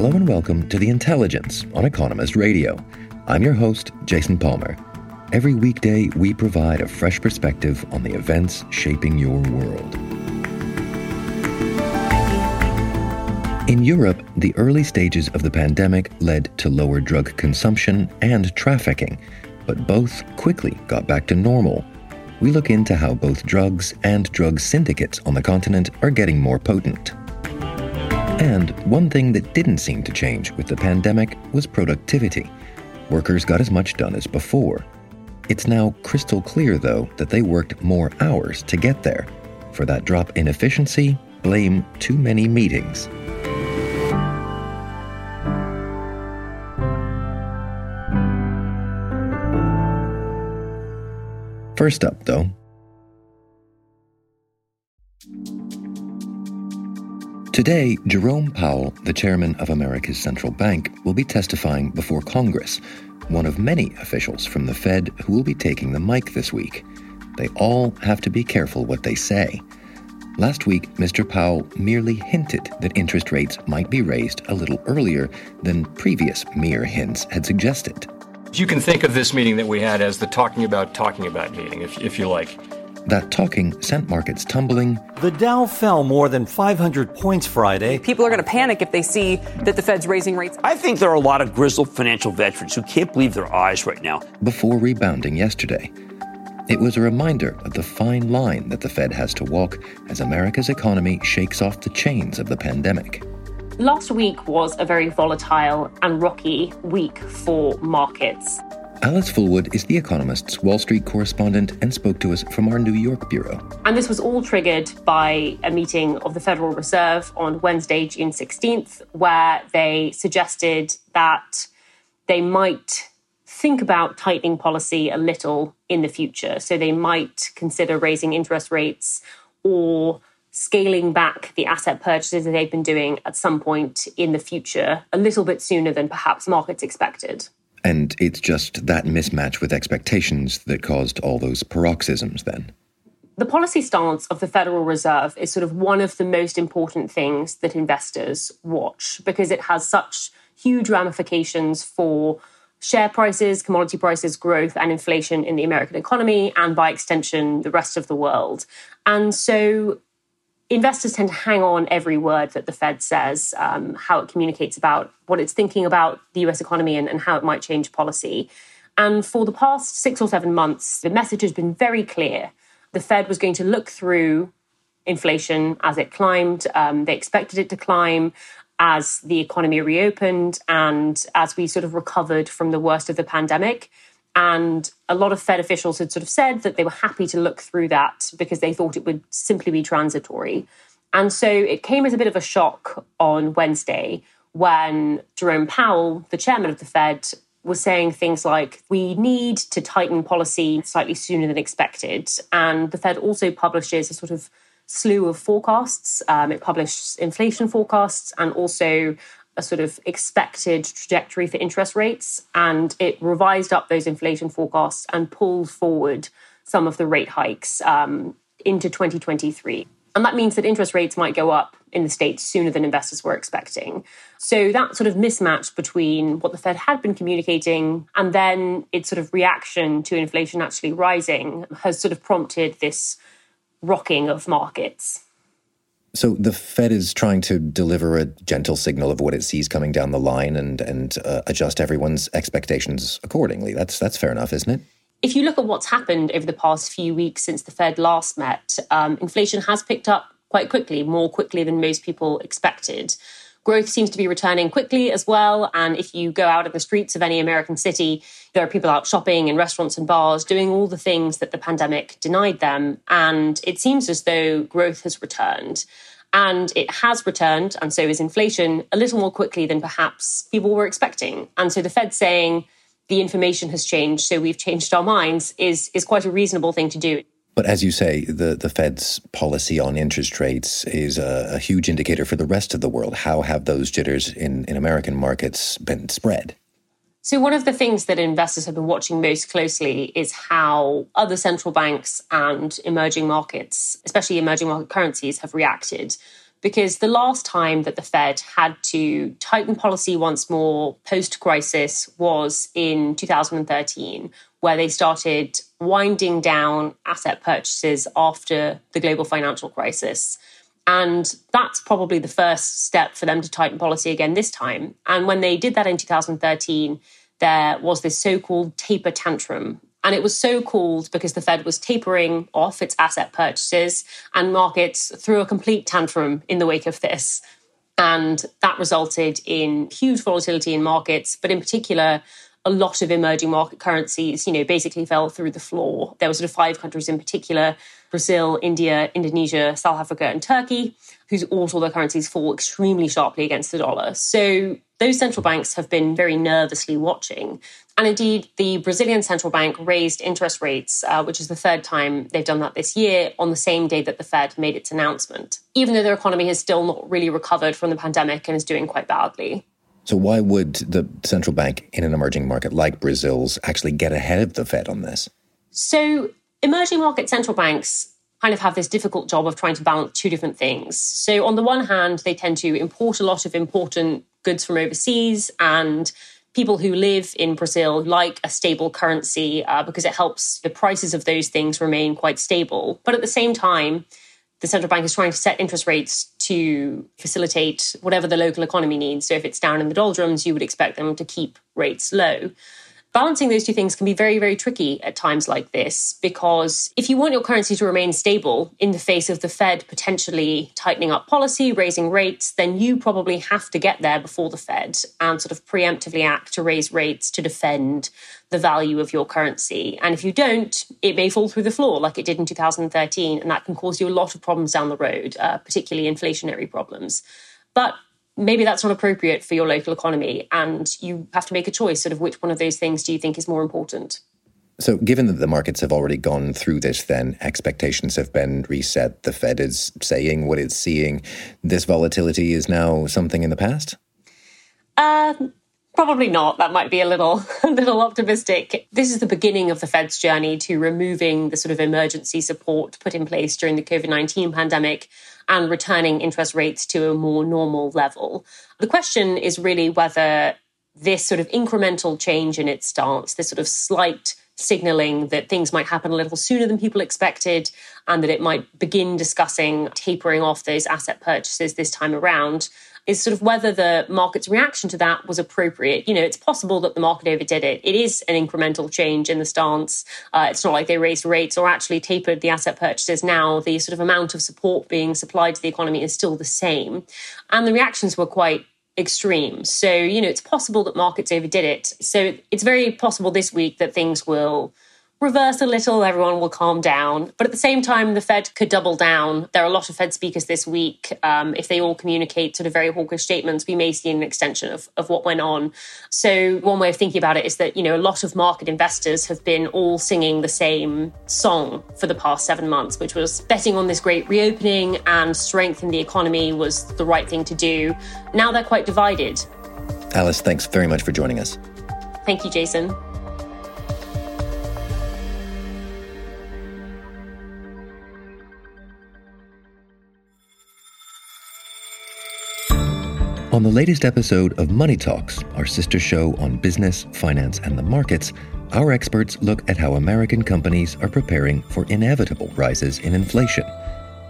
Hello and welcome to The Intelligence on Economist Radio. I'm your host, Jason Palmer. Every weekday, we provide a fresh perspective on the events shaping your world. In Europe, the early stages of the pandemic led to lower drug consumption and trafficking, but both quickly got back to normal. We look into how both drugs and drug syndicates on the continent are getting more potent. And one thing that didn't seem to change with the pandemic was productivity. Workers got as much done as before. It's now crystal clear, though, that they worked more hours to get there. For that drop in efficiency, blame too many meetings. First up, though, Today, Jerome Powell, the chairman of America's central bank, will be testifying before Congress, one of many officials from the Fed who will be taking the mic this week. They all have to be careful what they say. Last week, Mr. Powell merely hinted that interest rates might be raised a little earlier than previous mere hints had suggested. You can think of this meeting that we had as the talking about talking about meeting, if, if you like. That talking sent markets tumbling. The Dow fell more than 500 points Friday. People are going to panic if they see that the Fed's raising rates. I think there are a lot of grizzled financial veterans who can't believe their eyes right now. Before rebounding yesterday. It was a reminder of the fine line that the Fed has to walk as America's economy shakes off the chains of the pandemic. Last week was a very volatile and rocky week for markets. Alice Fulwood is The Economist's Wall Street correspondent and spoke to us from our New York bureau. And this was all triggered by a meeting of the Federal Reserve on Wednesday, June 16th, where they suggested that they might think about tightening policy a little in the future. So they might consider raising interest rates or scaling back the asset purchases that they've been doing at some point in the future, a little bit sooner than perhaps markets expected. And it's just that mismatch with expectations that caused all those paroxysms then. The policy stance of the Federal Reserve is sort of one of the most important things that investors watch because it has such huge ramifications for share prices, commodity prices, growth, and inflation in the American economy, and by extension, the rest of the world. And so investors tend to hang on every word that the Fed says, um, how it communicates about what it's thinking about the US economy and, and how it might change policy. And for the past six or seven months, the message has been very clear. The Fed was going to look through inflation as it climbed. Um, they expected it to climb as the economy reopened and as we sort of recovered from the worst of the pandemic. And a lot of Fed officials had sort of said that they were happy to look through that because they thought it would simply be transitory. And so it came as a bit of a shock on Wednesday when Jerome Powell, the chairman of the Fed, was saying things like, we need to tighten policy slightly sooner than expected. And the Fed also publishes a sort of slew of forecasts. Um, it published inflation forecasts and also a sort of expected trajectory for interest rates, and it revised up those inflation forecasts and pulled forward some of the rate hikes um, into 2023. And that means that interest rates might go up in the States sooner than investors were expecting. So that sort of mismatch between what the Fed had been communicating and then its sort of reaction to inflation actually rising has sort of prompted this rocking of markets. So the Fed is trying to deliver a gentle signal of what it sees coming down the line and and uh, adjust everyone's expectations accordingly. That's that's fair enough, isn't it? If you look at what's happened over the past few weeks since the Fed last met, um, inflation has picked up quite quickly, more quickly than most people expected. Growth seems to be returning quickly as well. And if you go out in the streets of any American city, there are people out shopping in restaurants and bars doing all the things that the pandemic denied them. And it seems as though growth has returned. And it has returned, and so is inflation, a little more quickly than perhaps people were expecting. And so the Fed saying the information has changed, so we've changed our minds, is, is quite a reasonable thing to do. But as you say, the, the Fed's policy on interest rates is a, a, huge indicator for the rest of the world. How have those jitters in, in American markets been spread? So, one of the things that investors have been watching most closely is how other central banks and emerging markets, especially emerging market currencies, have reacted. Because the last time that the Fed had to tighten policy once more post crisis was in 2013, where they started winding down asset purchases after the global financial crisis. And that's probably the first step for them to tighten policy again this time. And when they did that in 2013, there was this so called taper tantrum. And it was so called because the Fed was tapering off its asset purchases, and markets threw a complete tantrum in the wake of this. And that resulted in huge volatility in markets, but in particular, a lot of emerging market currencies, you know, basically fell through the floor. There were sort of five countries in particular Brazil, India, Indonesia, South Africa, and Turkey, whose all saw their currencies fall extremely sharply against the dollar. So those central banks have been very nervously watching. And indeed, the Brazilian central bank raised interest rates, uh, which is the third time they've done that this year, on the same day that the Fed made its announcement, even though their economy has still not really recovered from the pandemic and is doing quite badly. So, why would the central bank in an emerging market like Brazil's actually get ahead of the Fed on this? So, emerging market central banks kind of have this difficult job of trying to balance two different things. So, on the one hand, they tend to import a lot of important goods from overseas, and people who live in Brazil like a stable currency uh, because it helps the prices of those things remain quite stable. But at the same time, the central bank is trying to set interest rates to facilitate whatever the local economy needs. So if it's down in the doldrums, you would expect them to keep rates low balancing those two things can be very, very tricky at times like this because if you want your currency to remain stable in the face of the Fed potentially tightening up policy, raising rates, then you probably have to get there before the Fed and sort of preemptively act to raise rates to defend the value of your currency. And if you don't, it may fall through the floor like it did in 2013, and that can cause you a lot of problems down the road, uh, particularly inflationary problems. But maybe that's not appropriate for your local economy and you have to make a choice sort of which one of those things do you think is more important. So given that the markets have already gone through this then expectations have been reset. The fed is saying what it's seeing. This volatility is now something in the past? Uh, Probably not. That might be a little, a little optimistic. This is the beginning of the Fed's journey to removing the sort of emergency support put in place during the COVID 19 pandemic and returning interest rates to a more normal level. The question is really whether this sort of incremental change in its stance, this sort of slight signaling that things might happen a little sooner than people expected and that it might begin discussing tapering off those asset purchases this time around is sort of whether the market's reaction to that was appropriate. You know, it's possible that the market overdid it. It is an incremental change in the stance. Uh, it's not like they raised rates or actually tapered the asset purchases. Now, the sort of amount of support being supplied to the economy is still the same. And the reactions were quite extreme. So, you know, it's possible that markets overdid it. So it's very possible this week that things will reverse a little, everyone will calm down. But at the same time, the Fed could double down. There are a lot of Fed speakers this week. Um, if they all communicate sort of very hawkish statements, we may see an extension of, of what went on. So one way of thinking about it is that, you know, a lot of market investors have been all singing the same song for the past seven months, which was betting on this great reopening and strength in the economy was the right thing to do. Now they're quite divided. Alice, thanks very much for joining us. Thank you, Jason. On the latest episode of Money Talks, our sister show on business, finance, and the markets, our experts look at how American companies are preparing for inevitable rises in inflation.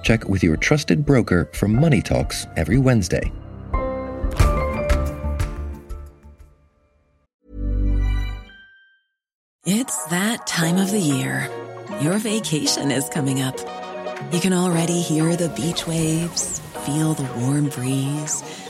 Check with your trusted broker for Money Talks every Wednesday. It's that time of the year. Your vacation is coming up. You can already hear the beach waves, feel the warm breeze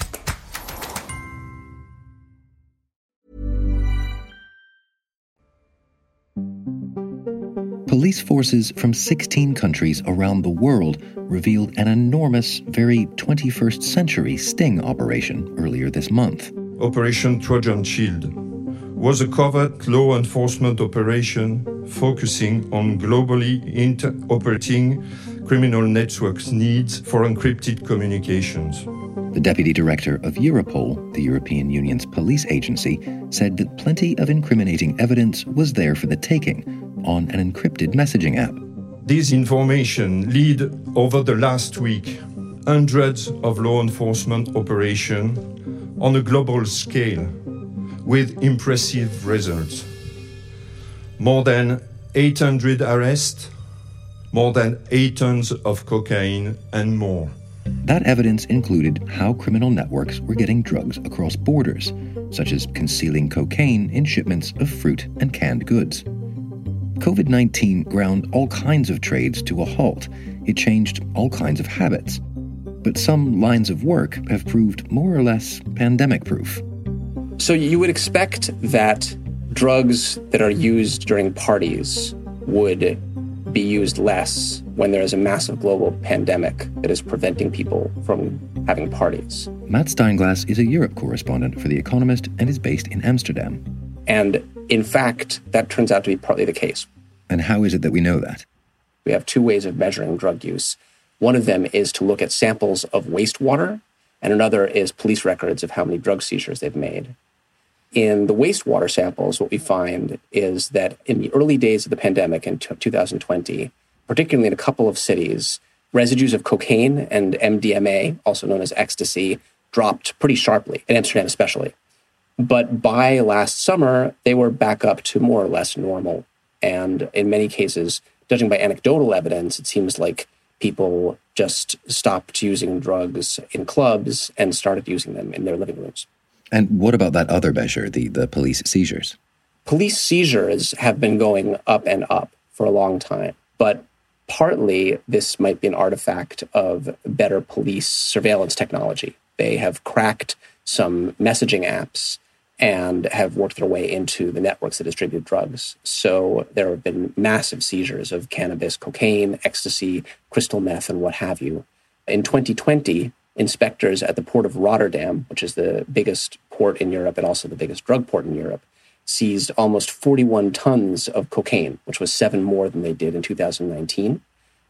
Police forces from 16 countries around the world revealed an enormous, very 21st century sting operation earlier this month. Operation Trojan Shield was a covert law enforcement operation focusing on globally interoperating criminal networks' needs for encrypted communications. The deputy director of Europol, the European Union's police agency, said that plenty of incriminating evidence was there for the taking on an encrypted messaging app. This information led over the last week hundreds of law enforcement operations on a global scale with impressive results. More than 800 arrests, more than 8 tons of cocaine, and more. That evidence included how criminal networks were getting drugs across borders, such as concealing cocaine in shipments of fruit and canned goods. COVID 19 ground all kinds of trades to a halt. It changed all kinds of habits. But some lines of work have proved more or less pandemic proof. So you would expect that drugs that are used during parties would be used less when there is a massive global pandemic that is preventing people from having parties. Matt Steinglass is a Europe correspondent for The Economist and is based in Amsterdam. And in fact, that turns out to be partly the case. And how is it that we know that? We have two ways of measuring drug use. One of them is to look at samples of wastewater, and another is police records of how many drug seizures they've made. In the wastewater samples, what we find is that in the early days of the pandemic in 2020, particularly in a couple of cities, residues of cocaine and MDMA, also known as ecstasy, dropped pretty sharply, in Amsterdam especially. But by last summer, they were back up to more or less normal. And in many cases, judging by anecdotal evidence, it seems like people just stopped using drugs in clubs and started using them in their living rooms. And what about that other measure, the, the police seizures? Police seizures have been going up and up for a long time. But partly this might be an artifact of better police surveillance technology. They have cracked some messaging apps and have worked their way into the networks that distribute drugs. So there have been massive seizures of cannabis, cocaine, ecstasy, crystal meth, and what have you. In 2020, inspectors at the port of Rotterdam, which is the biggest port in Europe and also the biggest drug port in Europe, seized almost 41 tons of cocaine, which was seven more than they did in 2019.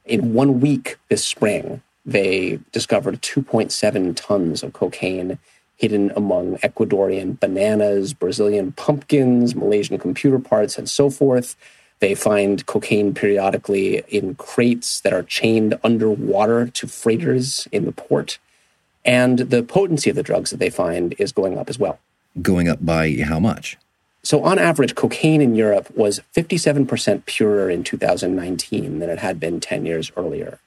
In one week this spring, they discovered 2.7 tons of cocaine hidden among Ecuadorian bananas, Brazilian pumpkins, Malaysian computer parts, and so forth. They find cocaine periodically in crates that are chained underwater to freighters in the port. And the potency of the drugs that they find is going up as well. Going up by how much? So, on average, cocaine in Europe was 57% purer in 2019 than it had been 10 years earlier.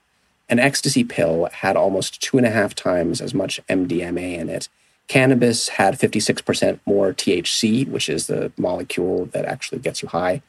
An ecstasy pill had almost two and a half times as much MDMA in it. Cannabis had 56% more THC, which is the molecule that actually gets you high.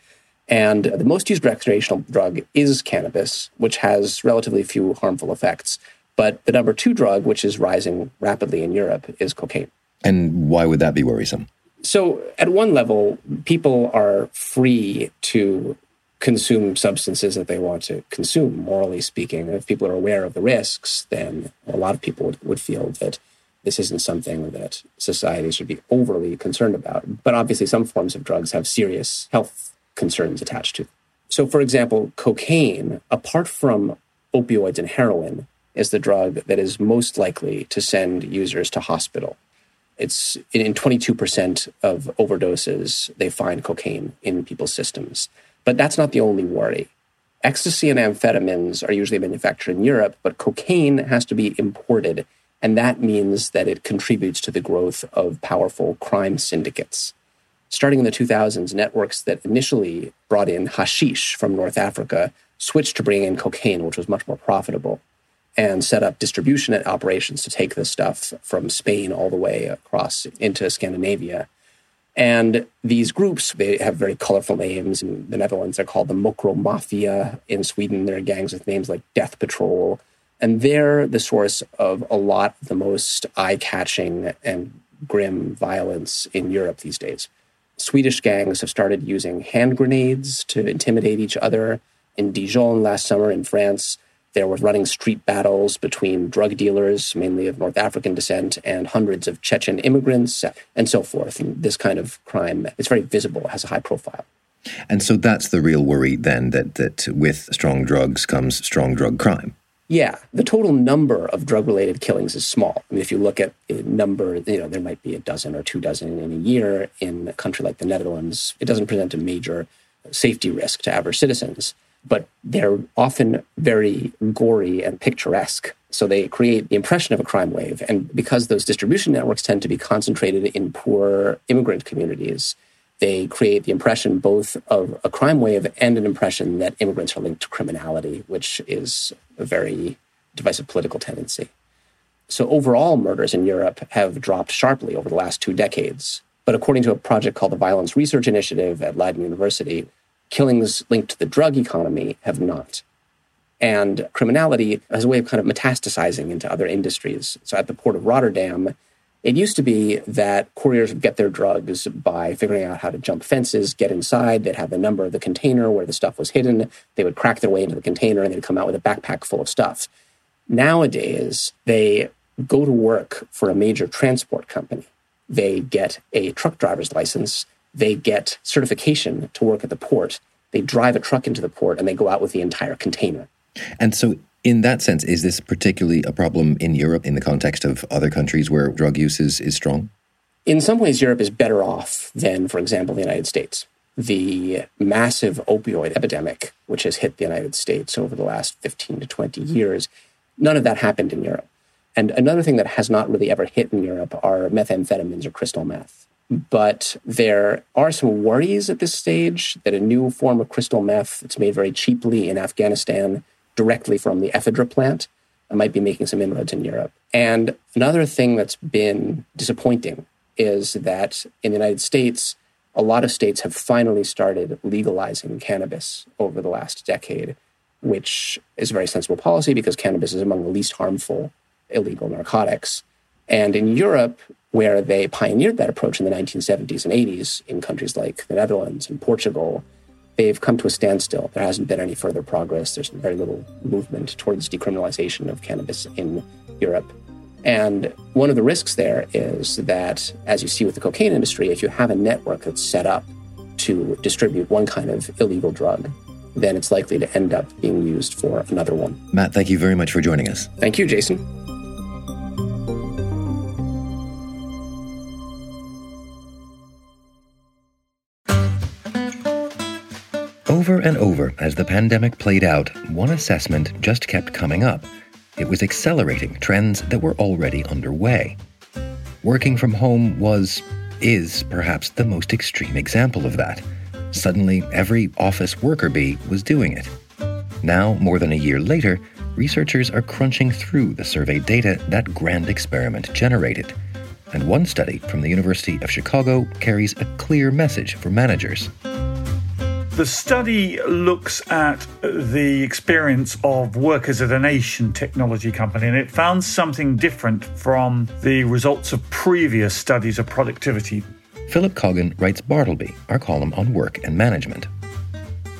And the most used recreational drug is cannabis, which has relatively few harmful effects. But the number two drug, which is rising rapidly in Europe, is cocaine. And why would that be worrisome? So, at one level, people are free to consume substances that they want to consume, morally speaking. If people are aware of the risks, then a lot of people would, would feel that this isn't something that society should be overly concerned about. But obviously, some forms of drugs have serious health concerns attached to them. So, for example, cocaine, apart from opioids and heroin, is the drug that is most likely to send users to hospital. It's in 22% of overdoses, they find cocaine in people's systems. But that's not the only worry. Ecstasy and amphetamines are usually manufactured in Europe, but cocaine has to be imported. And that means that it contributes to the growth of powerful crime syndicates. Starting in the 2000s, networks that initially brought in hashish from North Africa switched to bringing in cocaine, which was much more profitable. and set up distribution operations to take this stuff from Spain all the way across into Scandinavia. And these groups, they have very colorful names. In the Netherlands, they're called the Mocro Mafia. In Sweden, there are gangs with names like Death Patrol. And they're the source of a lot of the most eye catching and grim violence in Europe these days. Swedish gangs have started using hand grenades to intimidate each other. In Dijon last summer in France, there were running street battles between drug dealers, mainly of North African descent, and hundreds of Chechen immigrants, and so forth. And this kind of crime is very visible, has a high profile. And so that's the real worry then that, that with strong drugs comes strong drug crime. Yeah, the total number of drug related killings is small. I mean, if you look at a number, you know, there might be a dozen or two dozen in a year in a country like the Netherlands. It doesn't present a major safety risk to average citizens, but they're often very gory and picturesque. So they create the impression of a crime wave. And because those distribution networks tend to be concentrated in poor immigrant communities, they create the impression both of a crime wave and an impression that immigrants are linked to criminality, which is a very divisive political tendency. So, overall, murders in Europe have dropped sharply over the last two decades. But according to a project called the Violence Research Initiative at Leiden University, killings linked to the drug economy have not. And criminality has a way of kind of metastasizing into other industries. So, at the port of Rotterdam, it used to be that couriers would get their drugs by figuring out how to jump fences, get inside. They'd have the number of the container where the stuff was hidden. They would crack their way into the container and they'd come out with a backpack full of stuff. Nowadays, they go to work for a major transport company. They get a truck driver's license. They get certification to work at the port. They drive a truck into the port and they go out with the entire container. And so in that sense, is this particularly a problem in Europe in the context of other countries where drug use is, is strong? In some ways, Europe is better off than, for example, the United States. The massive opioid epidemic, which has hit the United States over the last 15 to 20 years, none of that happened in Europe. And another thing that has not really ever hit in Europe are methamphetamines or crystal meth. But there are some worries at this stage that a new form of crystal meth that's made very cheaply in Afghanistan directly from the ephedra plant. I might be making some inroads in Europe. And another thing that's been disappointing is that in the United States, a lot of states have finally started legalizing cannabis over the last decade, which is a very sensible policy because cannabis is among the least harmful illegal narcotics. And in Europe, where they pioneered that approach in the 1970s and 80s in countries like the Netherlands and Portugal, they've come to a standstill. There hasn't been any further progress. There's very little movement towards decriminalization of cannabis in Europe. And one of the risks there is that, as you see with the cocaine industry, if you have a network that's set up to distribute one kind of illegal drug, then it's likely to end up being used for another one. Matt, thank you very much for joining us. Thank you, Jason. Over and over, as the pandemic played out, one assessment just kept coming up. It was accelerating trends that were already underway. Working from home was, is perhaps the most extreme example of that. Suddenly, every office worker bee was doing it. Now, more than a year later, researchers are crunching through the survey data that grand experiment generated. And one study from the University of Chicago carries a clear message for managers. The study looks at the experience of workers at a nation technology company, and it found something different from the results of previous studies of productivity. Philip Coggan writes Bartleby, our column on work and management.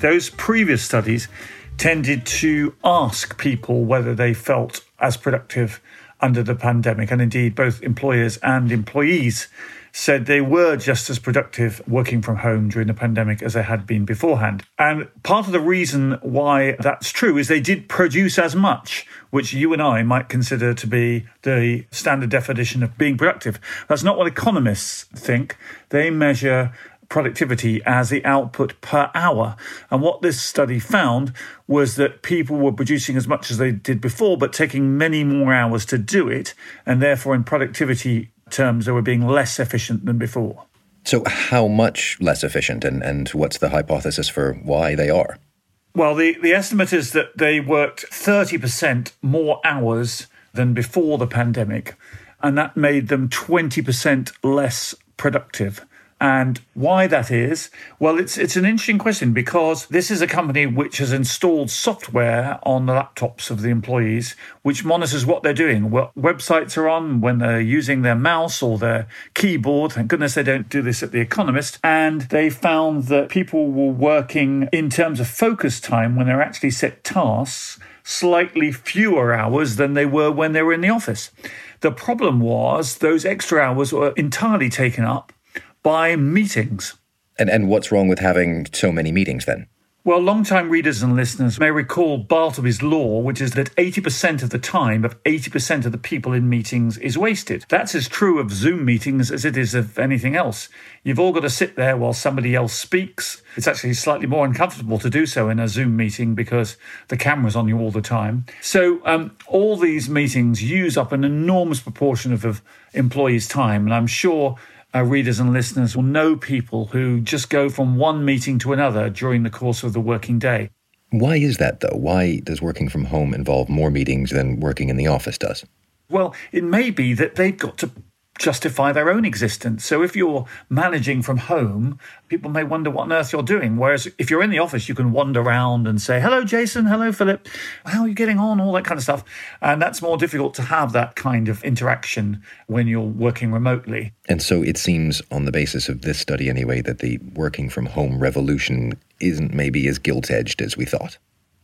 Those previous studies tended to ask people whether they felt as productive under the pandemic, and indeed, both employers and employees said they were just as productive working from home during the pandemic as they had been beforehand. And part of the reason why that's true is they did produce as much, which you and I might consider to be the standard definition of being productive. That's not what economists think. They measure productivity as the output per hour. And what this study found was that people were producing as much as they did before, but taking many more hours to do it. And therefore, in productivity terms, they were being less efficient than before. So, how much less efficient, and, and what's the hypothesis for why they are? Well, the, the estimate is that they worked 30% more hours than before the pandemic, and that made them 20% less productive. And why that is, well, it's it's an interesting question because this is a company which has installed software on the laptops of the employees, which monitors what they're doing, what websites are on, when they're using their mouse or their keyboard. Thank goodness they don't do this at The Economist. And they found that people were working in terms of focus time when they're actually set tasks slightly fewer hours than they were when they were in the office. The problem was those extra hours were entirely taken up by meetings. And, and what's wrong with having so many meetings then? Well, long-time readers and listeners may recall Bartleby's law, which is that 80% of the time of 80% of the people in meetings is wasted. That's as true of Zoom meetings as it is of anything else. You've all got to sit there while somebody else speaks. It's actually slightly more uncomfortable to do so in a Zoom meeting because the camera's on you all the time. So, um, all these meetings use up an enormous proportion of, of employees' time, and I'm sure our readers and listeners will know people who just go from one meeting to another during the course of the working day. Why is that, though? Why does working from home involve more meetings than working in the office does? Well, it may be that they've got to justify their own existence. So if you're managing from home, people may wonder what on earth you're doing. Whereas if you're in the office, you can wander around and say, hello, Jason. Hello, Philip. How are you getting on? All that kind of stuff. And that's more difficult to have that kind of interaction when you're working remotely. And so it seems, on the basis of this study anyway, that the working from home revolution isn't maybe as gilt edged as we thought.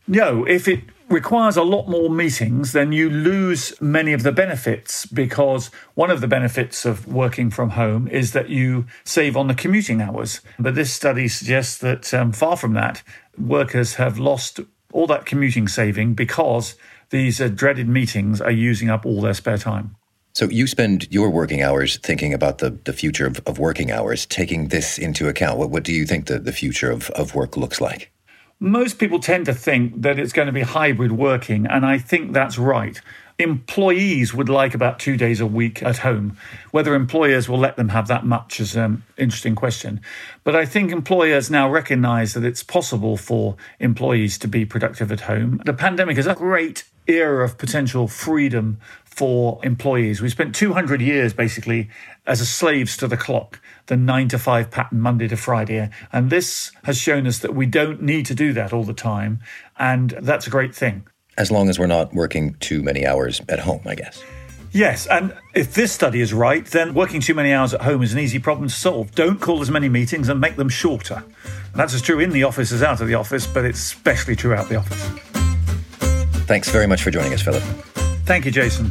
No, if it requires a lot more meetings, then you lose many of the benefits because one of the benefits of working from home is that you save on the commuting hours. But this study suggests that um, far from that, workers have lost all that commuting saving because these uh, dreaded meetings are using up all their spare time. So you spend your working hours thinking about the, the future of, of working hours, taking this into account. What, what do you think the, the future of, of work looks like? Most people tend to think that it's going to be hybrid working, and I think that's right. Employees would like about two days a week at home. Whether employers will let them have that much is an interesting question. But I think employers now recognize that it's possible for employees to be productive at home. The pandemic is a great era of potential freedom for employees. We spent 200 years basically as slaves to the clock, the nine to five pattern, Monday to Friday. And this has shown us that we don't need to do that all the time. And that's a great thing. As long as we're not working too many hours at home, I guess. Yes, and if this study is right, then working too many hours at home is an easy problem to solve. Don't call as many meetings and make them shorter. And that's as true in the office as out of the office, but it's especially true out the office. Thanks very much for joining us, Philip. Thank you, Jason.